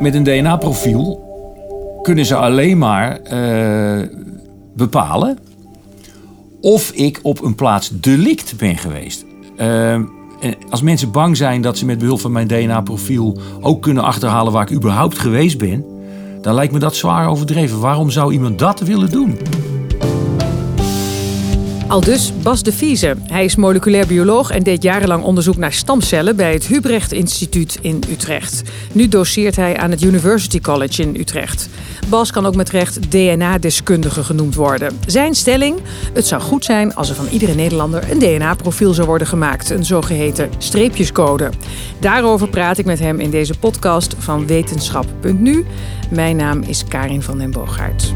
met een DNA-profiel kunnen ze alleen maar eh, bepalen of ik op een plaats delict ben geweest. Eh, als mensen bang zijn dat ze met behulp van mijn DNA-profiel ook kunnen achterhalen waar ik überhaupt geweest ben, dan lijkt me dat zwaar overdreven. Waarom zou iemand dat willen doen? Al dus Bas de Vieze. Hij is moleculair bioloog en deed jarenlang onderzoek naar stamcellen bij het Hubrecht Instituut in Utrecht. Nu doseert hij aan het University College in Utrecht. Bas kan ook met recht DNA-deskundige genoemd worden. Zijn stelling: het zou goed zijn als er van iedere Nederlander een DNA-profiel zou worden gemaakt, een zogeheten streepjescode. Daarover praat ik met hem in deze podcast van Wetenschap.nu. Mijn naam is Karin van den Boogaard.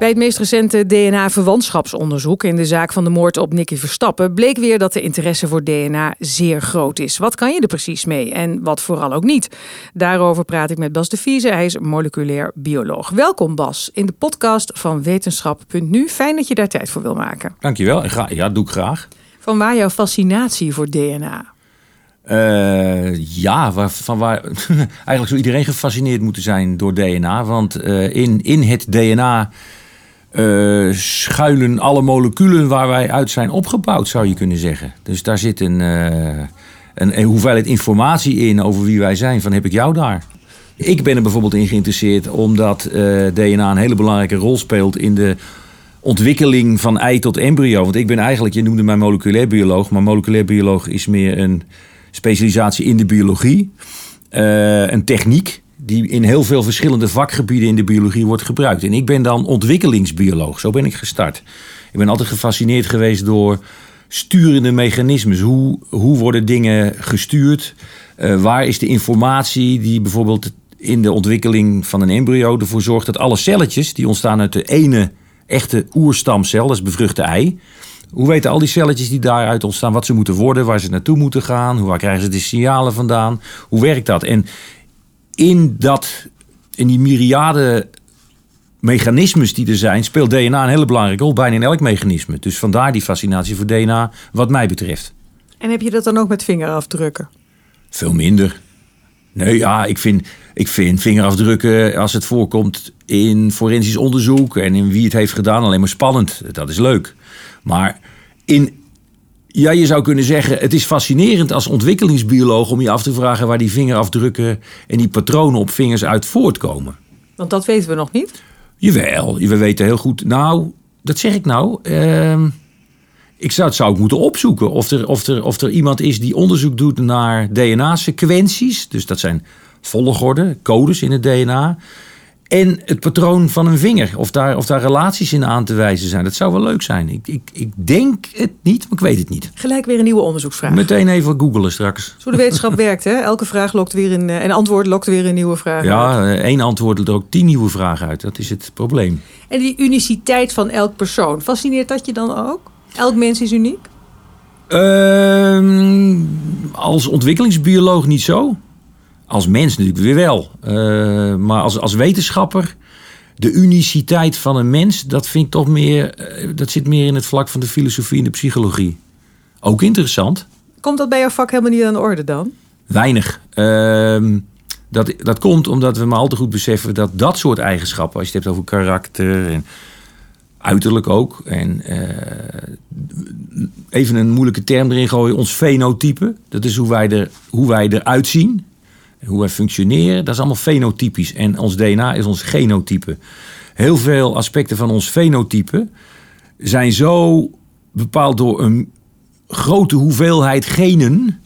Bij het meest recente DNA-verwantschapsonderzoek in de zaak van de moord op Nicky Verstappen bleek weer dat de interesse voor DNA zeer groot is. Wat kan je er precies mee en wat vooral ook niet? Daarover praat ik met Bas de Vieze. Hij is moleculair bioloog. Welkom Bas in de podcast van Wetenschap.nu. Fijn dat je daar tijd voor wil maken. Dankjewel. Ja, doe ik graag. Van waar jouw fascinatie voor DNA? Uh, ja, waar, van waar eigenlijk zou iedereen gefascineerd moeten zijn door DNA. Want uh, in, in het DNA uh, schuilen alle moleculen waar wij uit zijn opgebouwd, zou je kunnen zeggen. Dus daar zit een, uh, een, hoeveelheid informatie in over wie wij zijn. Van heb ik jou daar? Ik ben er bijvoorbeeld in geïnteresseerd omdat uh, DNA een hele belangrijke rol speelt in de ontwikkeling van ei tot embryo. Want ik ben eigenlijk, je noemde mij moleculair bioloog, maar moleculair bioloog is meer een specialisatie in de biologie, een techniek die in heel veel verschillende vakgebieden in de biologie wordt gebruikt. En ik ben dan ontwikkelingsbioloog, zo ben ik gestart. Ik ben altijd gefascineerd geweest door sturende mechanismes. Hoe, hoe worden dingen gestuurd? Uh, waar is de informatie die bijvoorbeeld in de ontwikkeling van een embryo ervoor zorgt dat alle celletjes die ontstaan uit de ene echte oerstamcel, dat is bevruchte ei. Hoe weten al die celletjes die daaruit ontstaan wat ze moeten worden, waar ze naartoe moeten gaan, waar krijgen ze de signalen vandaan? Hoe werkt dat? En in, dat, in die myriade mechanismes die er zijn, speelt DNA een hele belangrijke rol. Bijna in elk mechanisme. Dus vandaar die fascinatie voor DNA, wat mij betreft. En heb je dat dan ook met vingerafdrukken? Veel minder. Nee, ja, ik vind, ik vind vingerafdrukken, als het voorkomt in forensisch onderzoek en in wie het heeft gedaan, alleen maar spannend. Dat is leuk. Maar in ja, je zou kunnen zeggen, het is fascinerend als ontwikkelingsbioloog om je af te vragen waar die vingerafdrukken en die patronen op vingers uit voortkomen. Want dat weten we nog niet? Jawel, we weten heel goed. Nou, dat zeg ik nou. Uh, ik zou het zou ik moeten opzoeken of er, of, er, of er iemand is die onderzoek doet naar DNA-sequenties. Dus dat zijn volgorde, codes in het DNA. En het patroon van een vinger. Of daar, of daar relaties in aan te wijzen zijn. Dat zou wel leuk zijn. Ik, ik, ik denk het niet, maar ik weet het niet. Gelijk weer een nieuwe onderzoeksvraag. Meteen even googelen straks. Zo de wetenschap werkt, hè? Elke vraag lokt weer een, en antwoord lokt weer een nieuwe vraag Ja, uit. één antwoord er ook tien nieuwe vragen uit. Dat is het probleem. En die uniciteit van elk persoon, fascineert dat je dan ook? Elk mens is uniek? Uh, als ontwikkelingsbioloog niet zo. Als mens natuurlijk weer wel. Uh, maar als, als wetenschapper, de uniciteit van een mens, dat vind ik toch meer. Uh, dat zit meer in het vlak van de filosofie en de psychologie. Ook interessant. Komt dat bij jouw vak helemaal niet aan de orde dan? Weinig. Uh, dat, dat komt omdat we maar al te goed beseffen dat dat soort eigenschappen, als je het hebt over karakter en uiterlijk ook, en uh, even een moeilijke term erin gooien, ons fenotype, dat is hoe wij, er, hoe wij eruit zien hoe wij functioneren, dat is allemaal fenotypisch. En ons DNA is ons genotype. Heel veel aspecten van ons fenotype zijn zo bepaald door een grote hoeveelheid genen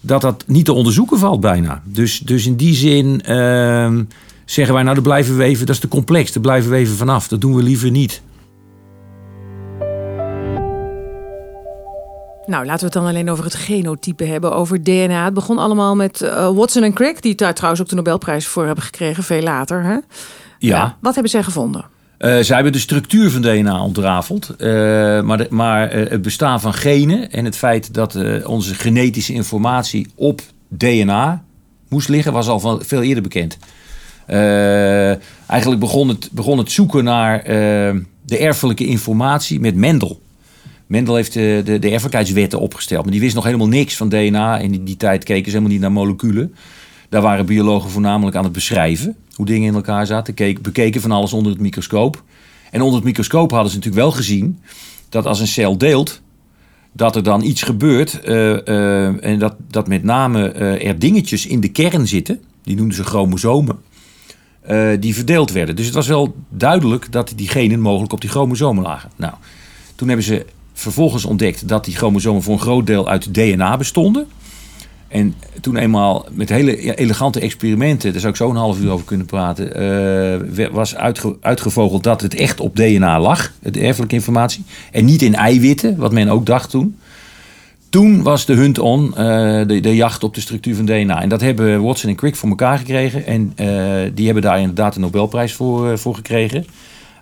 dat dat niet te onderzoeken valt bijna. Dus, dus in die zin uh, zeggen wij, nou, daar blijven we even, dat is te complex, daar blijven we even vanaf. Dat doen we liever niet. Nou, laten we het dan alleen over het genotype hebben, over DNA. Het begon allemaal met uh, Watson en Crick, die daar trouwens ook de Nobelprijs voor hebben gekregen, veel later. Hè? Ja. wat hebben zij gevonden? Uh, zij hebben de structuur van DNA ontrafeld. Uh, maar de, maar het bestaan van genen en het feit dat onze genetische informatie op DNA moest liggen, was al van veel eerder bekend. eigenlijk begon het, begon het zoeken naar de erfelijke informatie met Mendel. Mendel heeft de, de, de erfelijkheidswetten opgesteld. Maar die wist nog helemaal niks van DNA. In die, tijd keken ze helemaal niet naar moleculen. Daar waren biologen voornamelijk aan het beschrijven hoe dingen in elkaar zaten. Keek, bekeken van alles onder het microscoop. En onder het microscoop hadden ze natuurlijk wel gezien dat als een cel deelt, dat er dan iets gebeurt. eh, eh, en dat, dat met name eh, er dingetjes in de kern zitten. Die noemden ze chromosomen. eh, die verdeeld werden. Dus het was wel duidelijk dat die genen mogelijk op die chromosomen lagen. Nou, toen hebben ze vervolgens ontdekt dat die chromosomen voor een groot deel uit DNA bestonden. En toen eenmaal met hele ja, elegante experimenten, daar zou ik zo een half uur over kunnen praten, eh, was uitge- uitgevogeld dat het echt op DNA lag, de erfelijke informatie. En niet in eiwitten, wat men ook dacht toen. Toen was de hunt on, eh, de, de jacht op de structuur van DNA. En dat hebben Watson en Crick voor elkaar gekregen. En eh, die hebben daar inderdaad een Nobelprijs voor, voor gekregen.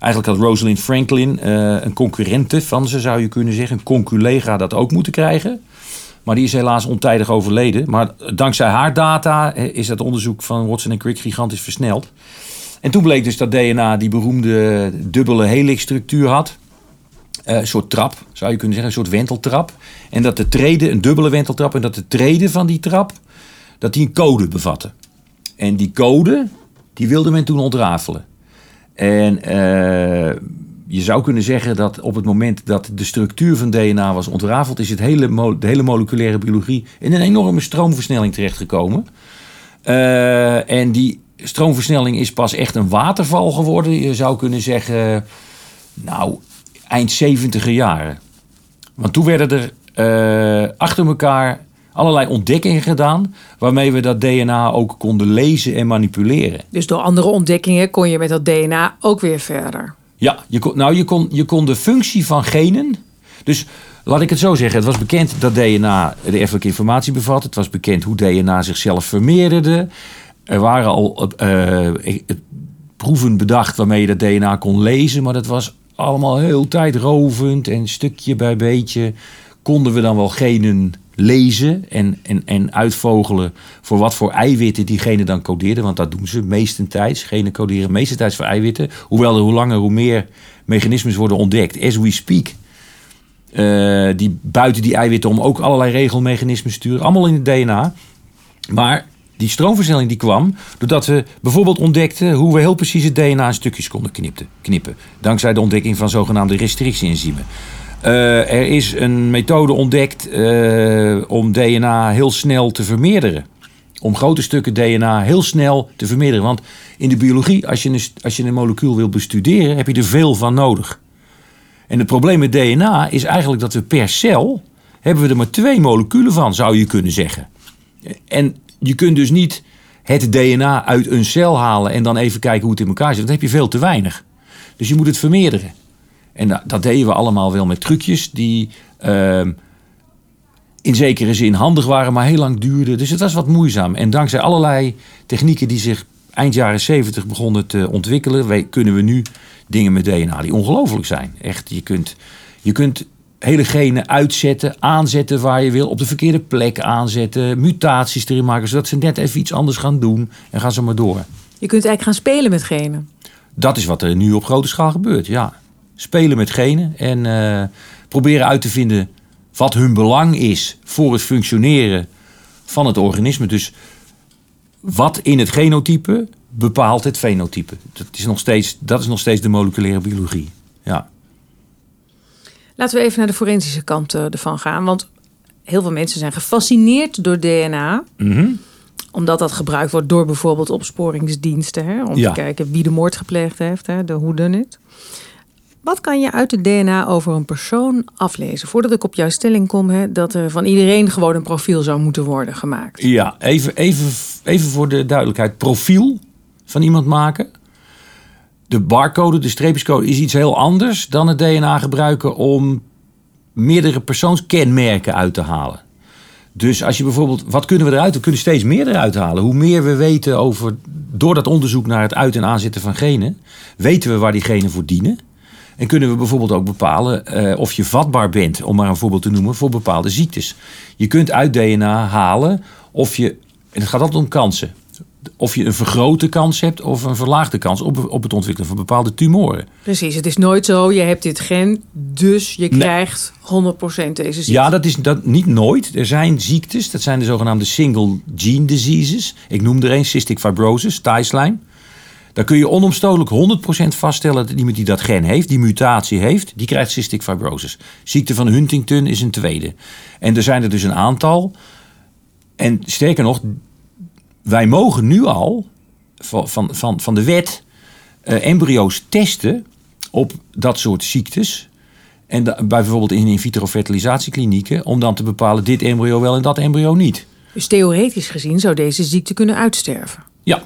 Eigenlijk had Rosalind Franklin, eh, een concurrente van ze zou je kunnen zeggen, een conculega, dat ook moeten krijgen. Maar die is helaas ontijdig overleden. Maar dankzij haar data is dat onderzoek van Watson en Crick gigantisch versneld. En toen bleek dus dat DNA die beroemde dubbele helixstructuur had. Eh, een soort trap, zou je kunnen zeggen, een soort wenteltrap. En dat de treden, een dubbele wenteltrap, en dat de treden van die trap, dat die een code bevatte. En die code, die wilde men toen ontrafelen. En eh, je zou kunnen zeggen dat op het moment dat de structuur van DNA was ontrafeld, is het hele de hele moleculaire biologie in een enorme stroomversnelling terechtgekomen. Eh, en die stroomversnelling is pas echt een waterval geworden. Je zou kunnen zeggen, nou, eind 70 jaren. Want toen werden er eh, achter elkaar allerlei ontdekkingen gedaan. waarmee we dat DNA ook konden lezen en manipuleren. Dus door andere ontdekkingen kon je met dat DNA ook weer verder. Ja, je kon, nou, je kon, je kon de functie van genen. Dus laat ik het zo zeggen: het was bekend dat DNA de erfelijke informatie bevat. Het was bekend hoe DNA zichzelf vermeerderde. Er waren al eh, eh, proeven bedacht waarmee je dat DNA kon lezen. Maar dat was allemaal heel tijdrovend. En stukje bij beetje konden we dan wel genen lezen en, en, en uitvogelen voor wat voor eiwitten die genen dan codeerden. Want dat doen ze meestentijds. Genen coderen meestentijds voor eiwitten. Hoewel er hoe langer hoe meer mechanismes worden ontdekt. As we speak. eh, die buiten die eiwitten om ook allerlei regelmechanismen sturen. Allemaal in het DNA. Maar die stroomversnelling die kwam doordat we bijvoorbeeld ontdekten hoe we heel precies het DNA in stukjes konden knippen. Dankzij de ontdekking van zogenaamde restrictie-enzymen. Eh, er is een methode ontdekt eh, om DNA heel snel te vermeerderen. Om grote stukken DNA heel snel te vermeerderen. Want in de biologie, als je een, als je een molecuul wil bestuderen, heb je er veel van nodig. En het probleem met DNA is eigenlijk dat we per cel hebben we er maar twee moleculen van, zou je kunnen zeggen. En je kunt dus niet het DNA uit een cel halen en dan even kijken hoe het in elkaar zit. Dan heb je veel te weinig. Dus je moet het vermeerderen. En dat, deden we allemaal wel met trucjes die ehm, in zekere zin handig waren, maar heel lang duurden. Dus het was wat moeizaam. En dankzij allerlei technieken die zich eind jaren 70 begonnen te ontwikkelen, we- kunnen we nu dingen met DNA die ongelooflijk zijn. Echt, je kunt, je kunt hele genen uitzetten, aanzetten waar je wil, op de verkeerde plek aanzetten, mutaties erin maken, zodat ze net even iets anders gaan doen en gaan ze maar door. Je kunt eigenlijk gaan spelen met genen. Dat is wat er nu op grote schaal gebeurt, ja. Spelen met genen en eh, proberen uit te vinden wat hun belang is voor het functioneren van het organisme. Dus wat in het genotype bepaalt het fenotype. Dat is nog steeds, dat is nog steeds de moleculaire biologie. Ja. Laten we even naar de forensische kant eh, ervan gaan. Want heel veel mensen zijn gefascineerd door DNA. Mhm. Omdat dat gebruikt wordt door bijvoorbeeld opsporingsdiensten. Hè, om Ja. te kijken wie de moord gepleegd heeft, hè, de whodunit. Wat kan je uit het DNA over een persoon aflezen? Voordat ik op jouw stelling kom, hè, dat er van iedereen gewoon een profiel zou moeten worden gemaakt. Ja, even, even, even voor de duidelijkheid. Profiel van iemand maken. De barcode, de streepjescode, is iets heel anders dan het DNA gebruiken om meerdere persoonskenmerken uit te halen. Dus als je bijvoorbeeld, wat kunnen we eruit? We kunnen steeds meer eruit halen. Hoe meer we weten over, door dat onderzoek naar het uit- en aanzetten van genen, weten we waar die genen voor dienen. En kunnen we bijvoorbeeld ook bepalen eh, of je vatbaar bent, om maar een voorbeeld te noemen, voor bepaalde ziektes. Je kunt uit DNA halen of je, en het gaat altijd om kansen, of je een vergrote kans hebt of een verlaagde kans op, op het ontwikkelen van bepaalde tumoren. Precies, het is nooit zo, je hebt dit gen, dus je krijgt 100% deze ziekte. Ja, dat is dat, niet nooit. Er zijn ziektes, dat zijn de zogenaamde single gene diseases. Ik noem er een, cystic fibrosis, taaislijm. Daar kun je onomstotelijk 100% vaststellen dat iemand die dat gen heeft, die mutatie heeft, die krijgt cystic fibrosis. Ziekte van Huntington is een tweede. En er zijn er dus een aantal. En sterker nog, wij mogen nu al van, van, van, van de wet uh, embryo's testen op dat soort ziektes. En da, bijvoorbeeld in in vitro fertilisatieklinieken, om dan te bepalen dit embryo wel en dat embryo niet. Dus theoretisch gezien zou deze ziekte kunnen uitsterven? Ja.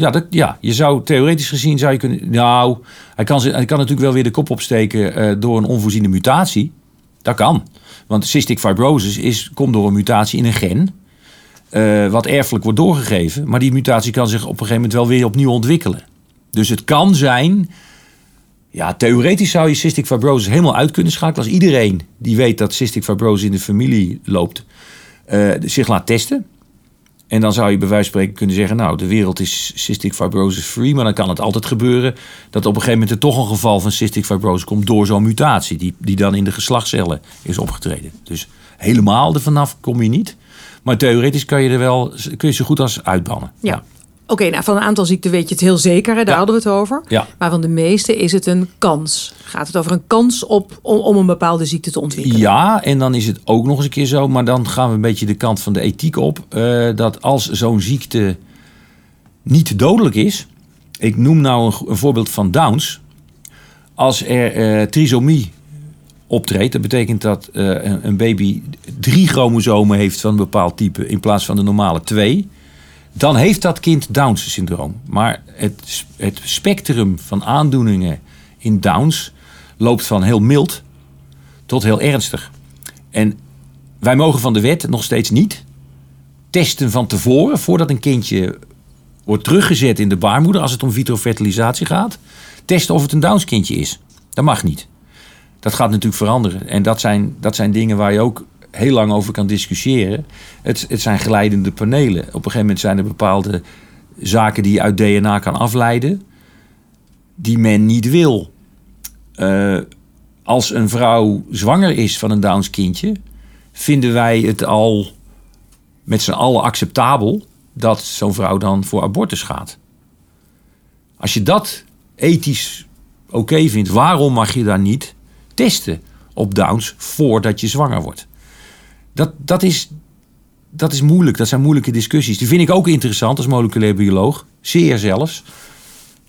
Ja, dat, ja, je zou theoretisch gezien zou je kunnen. Nou, hij kan, hij kan natuurlijk wel weer de kop opsteken uh, door een onvoorziene mutatie. Dat kan. Want cystic fibrosis is, komt door een mutatie in een gen. Uh, wat erfelijk wordt doorgegeven. Maar die mutatie kan zich op een gegeven moment wel weer opnieuw ontwikkelen. Dus het kan zijn. Ja, theoretisch zou je cystic fibrosis helemaal uit kunnen schakelen. Als iedereen die weet dat cystic fibrosis in de familie loopt, uh, zich laat testen. En dan zou je bij wijze van spreken kunnen zeggen: Nou, de wereld is cystic fibrosis free. Maar dan kan het altijd gebeuren dat op een gegeven moment er toch een geval van cystic fibrosis komt door zo'n mutatie. Die, die dan in de geslachtscellen is opgetreden. Dus helemaal er vanaf kom je niet. Maar theoretisch kan je er wel kun je zo goed als uitbannen. Ja. Oké, okay, nou, van een aantal ziekten weet je het heel zeker, daar ja. hadden we het over. Ja. Maar van de meeste is het een kans. Gaat het over een kans op, om, om, een bepaalde ziekte te ontwikkelen? Ja, en dan is het ook nog eens een keer zo, maar dan gaan we een beetje de kant van de ethiek op. Uh, dat als zo'n ziekte niet dodelijk is. Ik noem nou een, een voorbeeld van Downs. Als er uh, trisomie optreedt. Dat betekent dat uh, een baby drie chromosomen heeft van een bepaald type in plaats van de normale twee. Dan heeft dat kind Downs syndroom. Maar het, het spectrum van aandoeningen in Downs loopt van heel mild tot heel ernstig. En wij mogen van de wet nog steeds niet testen van tevoren, voordat een kindje wordt teruggezet in de baarmoeder, als het om vitrofertilisatie gaat, testen of het een Downs kindje is. Dat mag niet dat gaat natuurlijk veranderen. En dat zijn, dat zijn dingen waar je ook heel lang over kan discussiëren. Het, het zijn geleidende panelen. Op een gegeven moment zijn er bepaalde zaken die je uit DNA kan afleiden, die men niet wil. Uh, als een vrouw zwanger is van een Downs kindje, vinden wij het al met z'n allen acceptabel dat zo'n vrouw dan voor abortus gaat. Als je dat ethisch oké vindt, waarom mag je daar niet testen op Downs voordat je zwanger wordt. Dat, dat, is, dat is moeilijk. Dat zijn moeilijke discussies. Die vind ik ook interessant als moleculair bioloog. Zeer zelfs.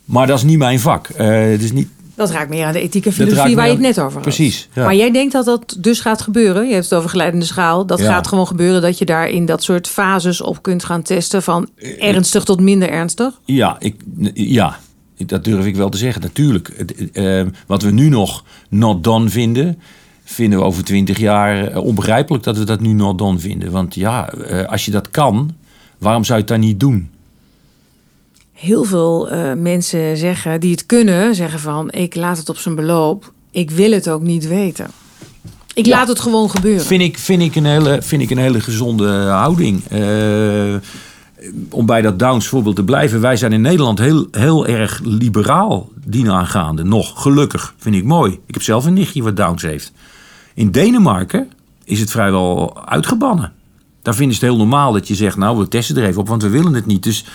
Maar dat is niet mijn vak. Uh, het is niet, dat raakt meer aan de ethieke filosofie waar je het net over had. Precies. Ja. Maar jij denkt dat dat dus gaat gebeuren? Je hebt het over geleidende schaal. Dat ja. gaat gewoon gebeuren dat je daar in dat soort fases op kunt gaan testen. Van ernstig tot minder ernstig? Ja, ik, ja dat durf ik wel te zeggen. Natuurlijk, uh, wat we nu nog not done vinden, vinden we over twintig jaar uh, onbegrijpelijk dat we dat nu not done vinden. Want ja, uh, als je dat kan, waarom zou je het dan niet doen? Heel veel mensen zeggen die het kunnen, zeggen van ik laat het op zijn beloop. Ik wil het ook niet weten. Ik ja, laat het gewoon gebeuren. Vind ik, vind ik, een, hele, vind ik een hele gezonde houding om bij dat Downs voorbeeld te blijven. Wij zijn in Nederland heel, heel erg liberaal dienen aangaande. Nog, gelukkig. Vind ik mooi. Ik heb zelf een nichtje wat Downs heeft. In Denemarken is het vrijwel uitgebannen. Daar vinden ze het heel normaal dat je zegt... nou, we testen er even op, want we willen het niet. Dus,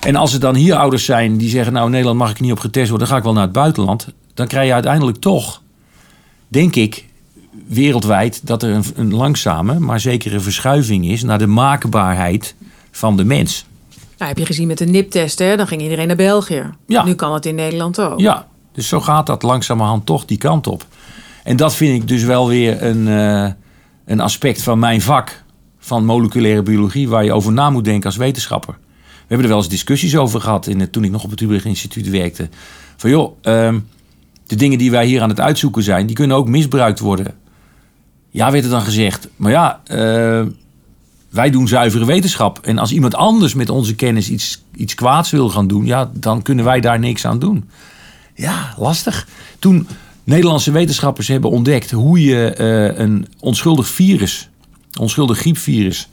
en als er dan hier ouders zijn die zeggen... nou, in Nederland mag ik niet op getest worden... dan ga ik wel naar het buitenland. Dan krijg je uiteindelijk toch, denk ik, wereldwijd... dat er een, een langzame, maar zekere verschuiving is... naar de maakbaarheid van de mens. Nou, heb je gezien met de NIP-test, hè? dan ging iedereen naar België. Ja. Nu kan het in Nederland ook. Ja, dus zo gaat dat langzamerhand toch die kant op. En dat vind ik dus wel weer een, uh, een aspect van mijn vak, van moleculaire biologie, waar je over na moet denken als wetenschapper. We hebben er wel eens discussies over gehad in toen ik nog op het Utrecht Instituut werkte. Van joh, uh, de dingen die wij hier aan het uitzoeken zijn, die kunnen ook misbruikt worden. Ja, werd er dan gezegd. Maar ja, uh, wij doen zuivere wetenschap. En als iemand anders met onze kennis iets, iets kwaads wil gaan doen, ja, dan kunnen wij daar niks aan doen. Ja, lastig. Toen Nederlandse wetenschappers hebben ontdekt hoe je uh, een onschuldig virus, onschuldig griepvirus,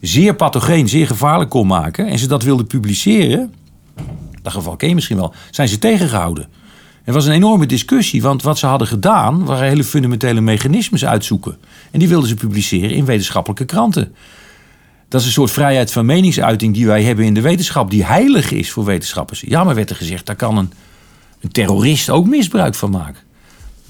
zeer pathogeen, zeer gevaarlijk kon maken. En ze dat wilden publiceren, dat geval ken je misschien wel, zijn ze tegengehouden. Er was een enorme discussie, want wat ze hadden gedaan waren hele fundamentele mechanismes uitzoeken. En die wilden ze publiceren in wetenschappelijke kranten. Dat is een soort vrijheid van meningsuiting die wij hebben in de wetenschap, die heilig is voor wetenschappers. Ja, maar werd er gezegd, daar kan een, een terrorist ook misbruik van maken.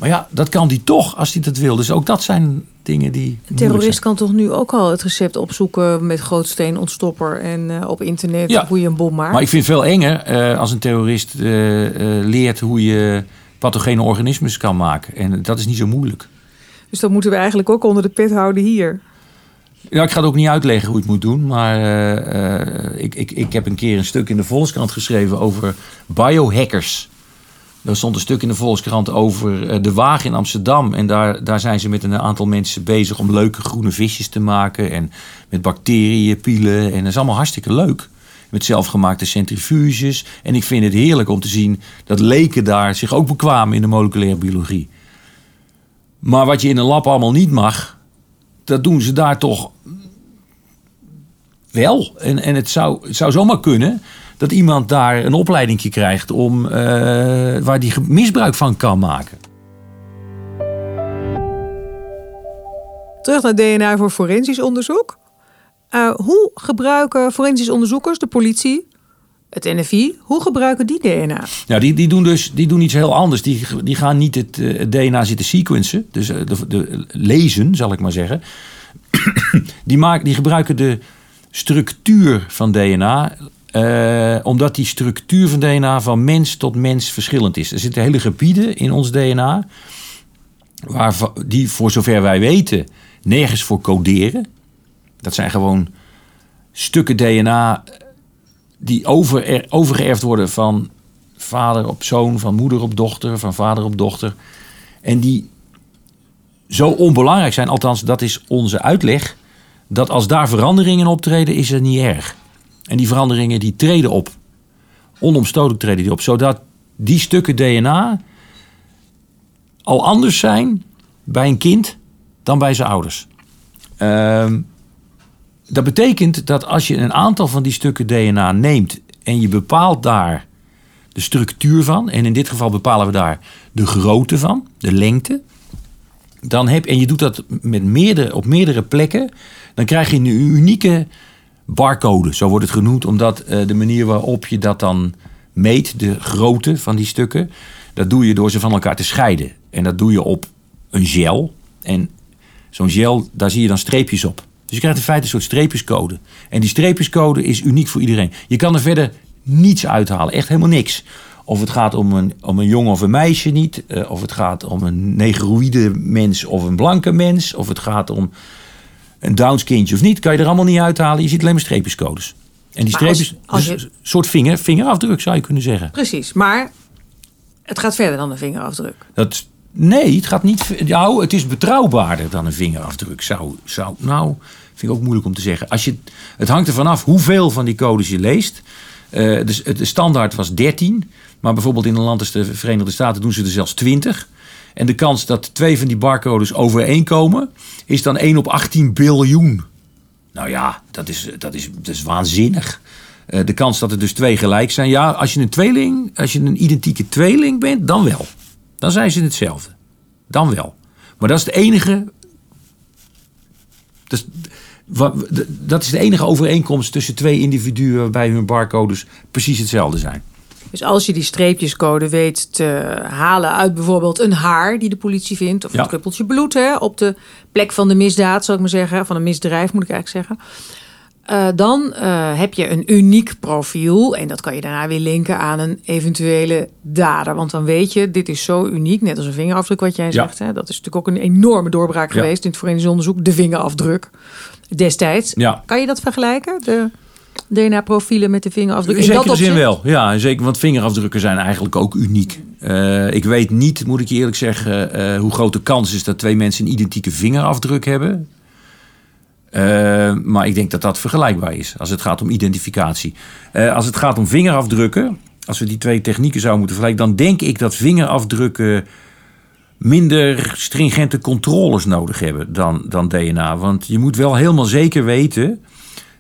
Maar ja, dat kan die toch als hij dat wil. Dus ook dat zijn dingen die. Een terrorist kan toch nu ook al het recept opzoeken met grootsteen ontstopper en uh, op internet Ja. hoe je een bom maakt. Maar ik vind het veel enger eh, als een terrorist eh, eh, leert hoe je pathogene organismes kan maken. En dat is niet zo moeilijk. Dus dat moeten we eigenlijk ook onder de pet houden hier. Ja, ik ga het ook niet uitleggen hoe je het moet doen. Maar eh, eh, ik, ik, ik heb een keer een stuk in de Volkskrant geschreven over biohackers. Er stond een stuk in de Volkskrant over eh, de Waag in Amsterdam. En daar, daar zijn ze met een aantal mensen bezig om leuke groene visjes te maken. En met bacteriën pielen. En dat is allemaal hartstikke leuk. Met zelfgemaakte centrifuges. En ik vind het heerlijk om te zien dat leken daar zich ook bekwamen in de moleculaire biologie. Maar wat je in een lab allemaal niet mag, dat doen ze daar toch wel. En, en het, zou, het zou zomaar kunnen dat iemand daar een opleiding krijgt om, eh, waar die misbruik van kan maken. Terug naar DNA voor forensisch onderzoek. Eh, hoe gebruiken forensisch onderzoekers, de politie, het NFI, hoe gebruiken die DNA? Ja, die, die doen dus die doen iets heel anders. Die, die gaan niet het, eh, het DNA zitten sequencen, dus de, de, lezen, zal ik maar zeggen. die, maken, die gebruiken de structuur van DNA, eh, omdat die structuur van DNA van mens tot mens verschillend is. Er zitten hele gebieden in ons DNA, waar, die voor zover wij weten nergens voor coderen. Dat zijn gewoon stukken DNA die over, overgeërfd worden van vader op zoon, van moeder op dochter, van vader op dochter. En die zo onbelangrijk zijn, althans dat is onze uitleg, dat als daar veranderingen optreden, is het niet erg. En die veranderingen die treden op. Onomstotelijk treden die op. Zodat die stukken DNA al anders zijn bij een kind dan bij zijn ouders. Ehm, dat betekent dat als je een aantal van die stukken DNA neemt en je bepaalt daar de structuur van, en in dit geval bepalen we daar de grootte van, de lengte, dan heb, en je doet dat met meerdere, op meerdere plekken, dan krijg je een unieke barcode, zo wordt het genoemd, omdat eh, de manier waarop je dat dan meet, de grootte van die stukken, dat doe je door ze van elkaar te scheiden. En dat doe je op een gel. En zo'n gel, daar zie je dan streepjes op. Dus je krijgt in feite een soort streepjescode. En die streepjescode is uniek voor iedereen. Je kan er verder niets uithalen, echt helemaal niks. Of het gaat om een, om een jongen of een meisje niet. eh, of het gaat om een negroïde mens of een blanke mens. Of het gaat om een Downs kindje of niet. Kan je er allemaal niet uithalen. Je ziet alleen maar streepjescodes. En die Maar streepjes, als je- dus een soort vinger, vingerafdruk zou je kunnen zeggen. Precies, maar het gaat verder dan een vingerafdruk. Dat, nee, het gaat niet. Nou, het is betrouwbaarder dan een vingerafdruk. Zou, zou, nou, vind ik ook moeilijk om te zeggen. Als je, het hangt ervan af hoeveel van die codes je leest. Eh, dus het- de standaard was 13. Maar bijvoorbeeld in een land als de Verenigde Staten doen ze er zelfs 20. En de kans dat twee van die barcodes overeenkomen is dan 1 op 18 biljoen. Nou ja, dat is, dat is, dat is waanzinnig. Eh, de kans dat er dus twee gelijk zijn. Ja, als je een tweeling, als je een identieke tweeling bent, dan wel. Dan zijn ze hetzelfde. Dan wel. Maar dat is de enige. Dat is, dat is de enige overeenkomst tussen twee individuen waarbij hun barcodes precies hetzelfde zijn. Dus als je die streepjescode weet te halen uit bijvoorbeeld een haar die de politie vindt, of Ja. een druppeltje bloed hè, op de plek van de misdaad, zou ik maar zeggen, van een misdrijf moet ik eigenlijk zeggen. eh, dan eh, heb je een uniek profiel en dat kan je daarna weer linken aan een eventuele dader. Want dan weet je, dit is zo uniek, net als een vingerafdruk wat jij Ja. zegt. Hè? Dat is natuurlijk ook een enorme doorbraak Ja. geweest in het forensisch onderzoek, de vingerafdruk destijds. Ja. Kan je dat vergelijken, de DNA-profielen met de vingerafdruk? In In dat zekere zin wel. Ja, zeker. Want vingerafdrukken zijn eigenlijk ook uniek. Eh, ik weet niet, moet ik je eerlijk zeggen, eh, hoe groot de kans is dat twee mensen een identieke vingerafdruk hebben. Eh, maar ik denk dat dat vergelijkbaar is als het gaat om identificatie. Als het gaat om vingerafdrukken, als we die twee technieken zouden moeten vergelijken, dan denk ik dat vingerafdrukken minder stringente controles nodig hebben dan, dan DNA. Want je moet wel helemaal zeker weten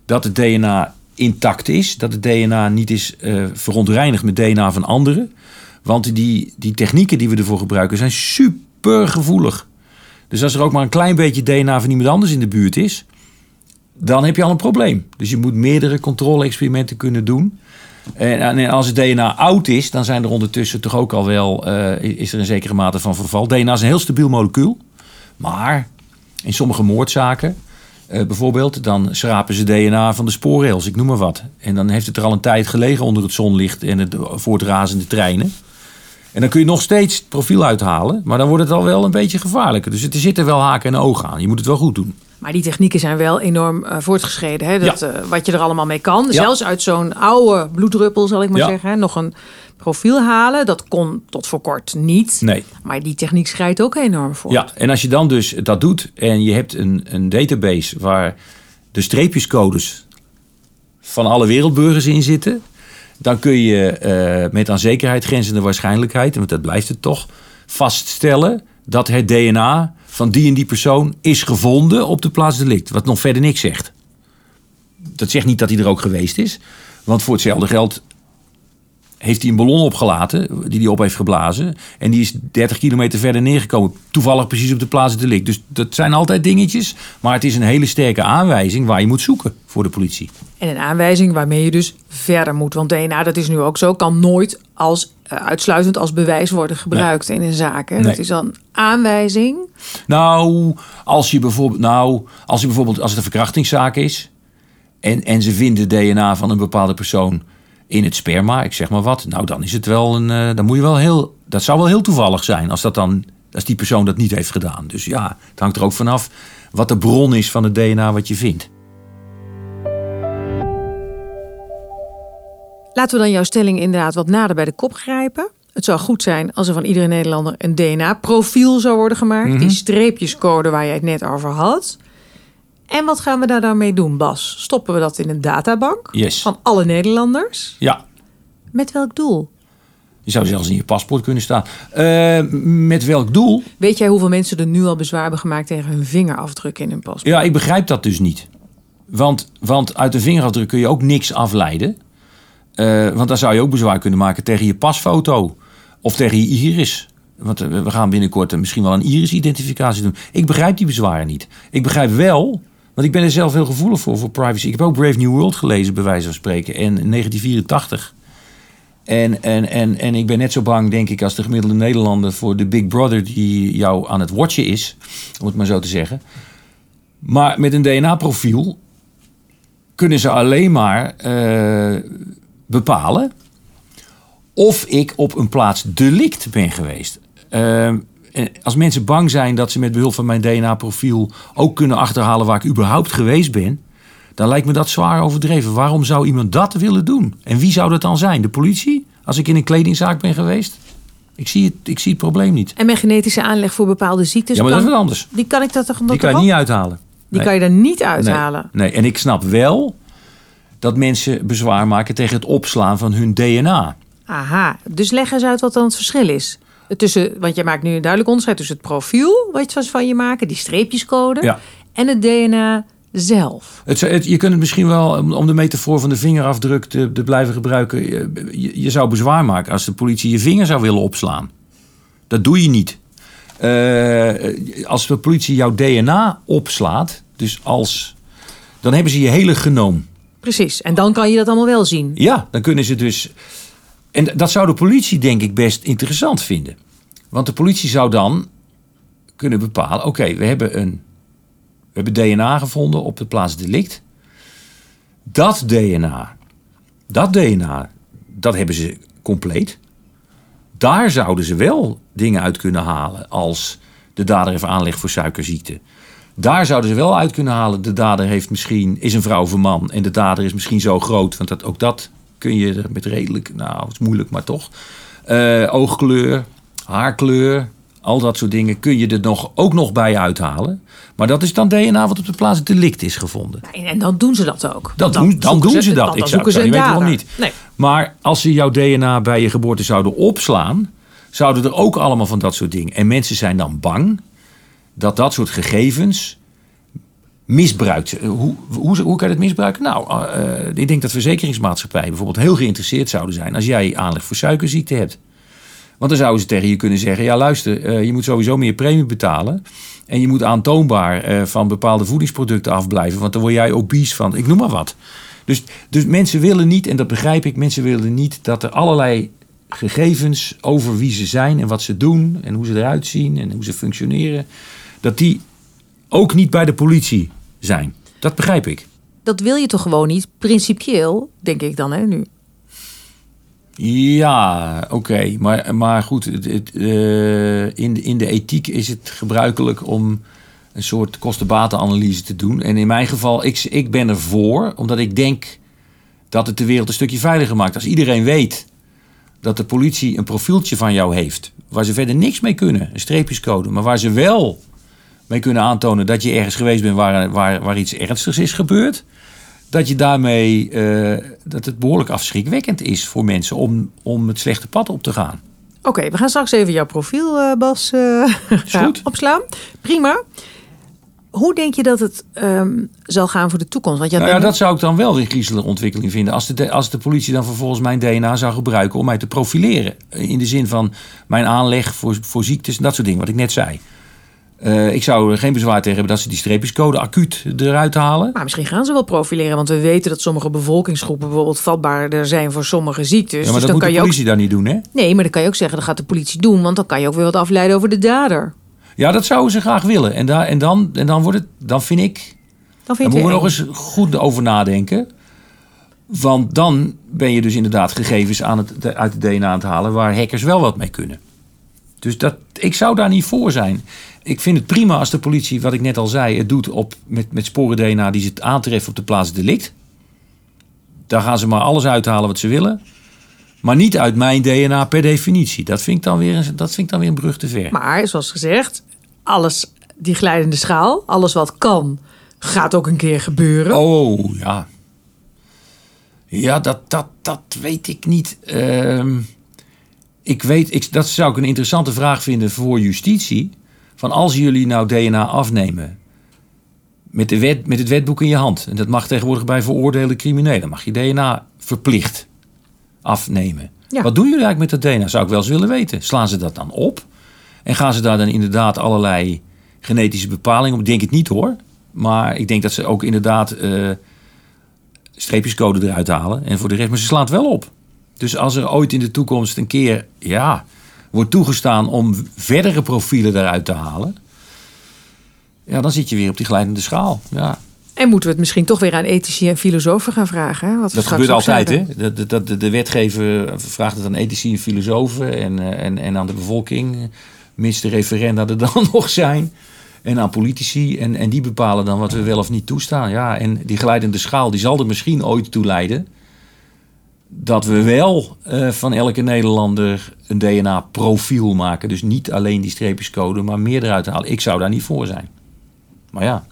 dat het DNA intact is. Dat het DNA niet is uh, verontreinigd met DNA van anderen. Want die, die technieken die we ervoor gebruiken zijn super gevoelig. Dus als er ook maar een klein beetje DNA van iemand anders in de buurt is, dan heb je al een probleem. Dus je moet meerdere controle-experimenten kunnen doen. En, als het DNA oud is, dan zijn er ondertussen toch ook al wel uh, is er een zekere mate van verval. DNA is een heel stabiel molecuul. Maar in sommige moordzaken, uh, bijvoorbeeld, dan schrapen ze DNA van de spoorrails, ik noem maar wat. En dan heeft het er al een tijd gelegen onder het zonlicht en het voortrazende treinen. En dan kun je nog steeds het profiel uithalen, maar dan wordt het al wel een beetje gevaarlijker. Dus er zitten wel haken en ogen aan. Je moet het wel goed doen. Maar die technieken zijn wel enorm uh, voortgeschreden. Hè? Dat, uh, wat je er allemaal mee kan. Zelfs uit zo'n oude bloeddruppel, zal ik maar zeggen. Hè? Nog een profiel halen. Dat kon tot voor kort niet. Nee. Maar die techniek schrijdt ook enorm voor. Ja, en als je dan dus dat doet en je hebt een, een database waar de streepjescodes van alle wereldburgers in zitten. Dan kun je uh, met aan zekerheid grenzende waarschijnlijkheid, want dat blijft het toch, vaststellen dat het DNA van die en die persoon is gevonden op de plaats delict. Wat nog verder niks zegt. Dat zegt niet dat hij er ook geweest is. Want voor hetzelfde geld heeft hij een ballon opgelaten die hij op heeft geblazen. En die is 30 kilometer verder neergekomen. Toevallig precies op de plaats delict. Dus dat zijn altijd dingetjes. Maar het is een hele sterke aanwijzing waar je moet zoeken voor de politie. En een aanwijzing waarmee je dus verder moet. Want DNA, dat is nu ook zo, kan nooit als, uitsluitend als bewijs worden gebruikt in een zaak. Hè? Dat is dan een aanwijzing. Nou, als je bijvoorbeeld, nou, als je bijvoorbeeld als het een verkrachtingszaak is. En, en ze vinden DNA van een bepaalde persoon in het sperma, ik zeg maar wat. Nou, dan is het wel een. Uh, dan moet je wel heel. Dat zou wel heel toevallig zijn als dat dan. Als die persoon dat niet heeft gedaan. Dus ja, het hangt er ook vanaf wat de bron is van het DNA wat je vindt. Laten we dan jouw stelling inderdaad wat nader bij de kop grijpen. Het zou goed zijn als er van iedere Nederlander een DNA-profiel zou worden gemaakt. Mm -hmm. Die streepjescode waar jij het net over had. En wat gaan we daar dan mee doen, Bas? Stoppen we dat in een databank yes. van alle Nederlanders? Ja. Met welk doel? Je zou zelfs in je paspoort kunnen staan. Uh, met welk doel? Weet jij hoeveel mensen er nu al bezwaar hebben gemaakt tegen hun vingerafdruk in hun paspoort? Ja, ik begrijp dat dus niet. Want, want uit de vingerafdruk kun je ook niks afleiden. Uh, want dan zou je ook bezwaar kunnen maken tegen je pasfoto of tegen je iris. Want we gaan binnenkort misschien wel een iris-identificatie doen. Ik begrijp die bezwaren niet. Ik begrijp wel want ik ben er zelf heel gevoelig voor, voor privacy. Ik heb ook Brave New World gelezen, bij wijze van spreken, in 1984. En, en, en, en ik ben net zo bang, denk ik, als de gemiddelde Nederlander voor de Big Brother die jou aan het watchen is, om het maar zo te zeggen. Maar met een DNA-profiel kunnen ze alleen maar bepalen of ik op een plaats delict ben geweest. Uh, als mensen bang zijn dat ze met behulp van mijn DNA-profiel ook kunnen achterhalen waar ik überhaupt geweest ben, dan lijkt me dat zwaar overdreven. Waarom zou iemand dat willen doen? En wie zou dat dan zijn? De politie? Als ik in een kledingzaak ben geweest? Ik zie het, ik zie het probleem niet. En mijn genetische aanleg voor bepaalde ziektes? Ja, maar kan, dat is wat anders. Die kan ik dat toch Die kan je niet uithalen. Die nee. kan je er niet uithalen? Nee. nee, en ik snap wel dat mensen bezwaar maken tegen het opslaan van hun DNA. Aha, dus leg eens uit wat dan het verschil is. Tussen, want je maakt nu een duidelijk onderscheid tussen het profiel wat je van je maken, die streepjescode, ja. en het DNA zelf. Het, het, je kunt het misschien wel, om de metafoor van de vingerafdruk te, te blijven gebruiken, je, je, zou bezwaar maken als de politie je vinger zou willen opslaan. Dat doe je niet. Uh, als de politie jouw DNA opslaat, dus als, dan hebben ze je hele genoom. Precies, en dan kan je dat allemaal wel zien. Ja, dan kunnen ze dus en dat zou de politie denk ik best interessant vinden. Want de politie zou dan kunnen bepalen: oké, we hebben een we hebben DNA gevonden op de plaats delict. Dat DNA, dat DNA, dat hebben ze compleet. Daar zouden ze wel dingen uit kunnen halen als de dader heeft aanleg voor suikerziekte. Daar zouden ze wel uit kunnen halen. De dader heeft misschien, is een vrouw of een man. En de dader is misschien zo groot. Want dat, ook dat kun je met redelijk, nou, het is moeilijk, maar toch. Uh, oogkleur, haarkleur, al dat soort dingen kun je er nog, ook nog bij uithalen. Maar dat is dan DNA wat op de plaats delict is gevonden. En dan doen ze dat ook. Dat dan doen, dan doen ze, ze dat. Dan, ik zou, ze ik weet waarom niet. Nee. Maar als ze jouw DNA bij je geboorte zouden opslaan, zouden er ook allemaal van dat soort dingen. En mensen zijn dan bang dat dat soort gegevens misbruikt. Hoe, hoe, hoe kan je het misbruiken? Nou, uh, ik denk dat verzekeringsmaatschappijen bijvoorbeeld heel geïnteresseerd zouden zijn als jij aanleg voor suikerziekte hebt. Want dan zouden ze tegen je kunnen zeggen: ja, luister, je moet sowieso meer premie betalen. En je moet aantoonbaar van bepaalde voedingsproducten afblijven, want dan word jij obese van. Ik noem maar wat. Dus, dus mensen willen niet, en dat begrijp ik, mensen willen niet dat er allerlei gegevens over wie ze zijn en wat ze doen en hoe ze eruit zien en hoe ze functioneren, dat die ook niet bij de politie zijn. Dat begrijp ik. Dat wil je toch gewoon niet, principieel, denk ik dan, hè, nu? Ja, oké. Maar, maar goed, het, het, uh, in, de, in de ethiek is het gebruikelijk om een soort kostenbatenanalyse te doen. En in mijn geval, ik, ik ben ervoor, omdat ik denk dat het de wereld een stukje veiliger maakt. Als iedereen weet dat de politie een profieltje van jou heeft, waar ze verder niks mee kunnen, een streepjescode, maar waar ze wel mee kunnen aantonen dat je ergens geweest bent waar, waar, waar iets ernstigs is gebeurd. Dat je daarmee uh, dat het behoorlijk afschrikwekkend is voor mensen om, om het slechte pad op te gaan. Oké, we gaan straks even jouw profiel, uh, Bas, uh, opslaan. Prima. Hoe denk je dat het um, zal gaan voor de toekomst? Want nou ja, dat zou ik dan wel weer griezelige ontwikkeling vinden. Als de, als de politie dan vervolgens mijn DNA zou gebruiken om mij te profileren. In de zin van mijn aanleg voor, voor ziektes en dat soort dingen, wat ik net zei. Uh, ik zou er geen bezwaar tegen hebben dat ze die streepjescode acuut eruit halen. Maar misschien gaan ze wel profileren, want we weten dat sommige bevolkingsgroepen bijvoorbeeld vatbaarder zijn voor sommige ziektes. Ja, maar dus dat dan moet kan de politie ook... dan niet doen, hè? Nee, maar dan kan je ook zeggen, dat gaat de politie doen, want dan kan je ook weer wat afleiden over de dader. Ja, dat zouden ze graag willen. En, daar, en, dan, en dan wordt het, dan vind ik, dan, vind moeten we nog eens goed over nadenken. Want dan ben je dus inderdaad gegevens aan het, uit het DNA aan het halen waar hackers wel wat mee kunnen. Dus dat, ik zou daar niet voor zijn. Ik vind het prima als de politie, wat ik net al zei, het doet op, met, met sporen DNA die ze aantreffen op de plaats delict. Daar gaan ze maar alles uithalen wat ze willen. Maar niet uit mijn DNA per definitie. Dat vind ik dan weer, dat vind ik dan weer een brug te ver. Maar zoals gezegd, alles, die glijdende schaal, alles wat kan, gaat ook een keer gebeuren. Oh ja. Ja, dat, dat, dat weet ik niet. Uh, ik weet, ik, dat zou ik een interessante vraag vinden voor justitie. Van als jullie nou DNA afnemen met, de wet, met het wetboek in je hand. En dat mag tegenwoordig bij veroordeelde criminelen. Mag je DNA verplicht afnemen. Wat doen jullie eigenlijk met dat DNA? Zou ik wel eens willen weten. Slaan ze dat dan op? En gaan ze daar dan inderdaad allerlei genetische bepalingen op? Denk het niet hoor. Maar ik denk dat ze ook inderdaad uh, streepjescode eruit halen. En voor de rest, maar ze slaan het wel op. Dus als er ooit in de toekomst een keer ja, wordt toegestaan om verdere profielen eruit te halen, ja, dan zit je weer op die glijdende schaal. Ja. En moeten we het misschien toch weer aan ethici en filosofen gaan vragen? Hè? Wat dat gebeurt altijd, hè? De, de, de, wetgever vraagt het aan ethici en filosofen en, eh, en, en aan de bevolking, mis de referenda er dan nog zijn. En aan politici. En, en die bepalen dan wat we wel of niet toestaan. Ja, en die glijdende schaal die zal er misschien ooit toe leiden dat we wel uh, van elke Nederlander een DNA-profiel maken. Dus niet alleen die streepjescode, maar meer eruit halen. Ik zou daar niet voor zijn. Maar ja.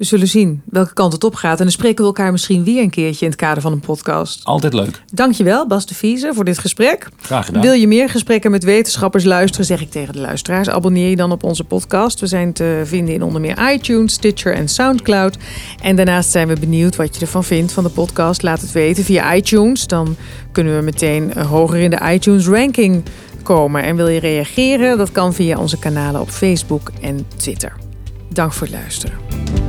We zullen zien welke kant het op gaat. En dan spreken we elkaar misschien weer een keertje in het kader van een podcast. Altijd leuk. Dankjewel, Bas de Vieze, voor dit gesprek. Graag gedaan. Wil je meer gesprekken met wetenschappers luisteren, zeg ik tegen de luisteraars. Abonneer je dan op onze podcast. We zijn te vinden in onder meer iTunes, Stitcher en Soundcloud. En daarnaast zijn we benieuwd wat je ervan vindt van de podcast. Laat het weten via iTunes. Dan kunnen we meteen hoger in de iTunes ranking komen. En wil je reageren? Dat kan via onze kanalen op Facebook en Twitter. Dank voor het luisteren.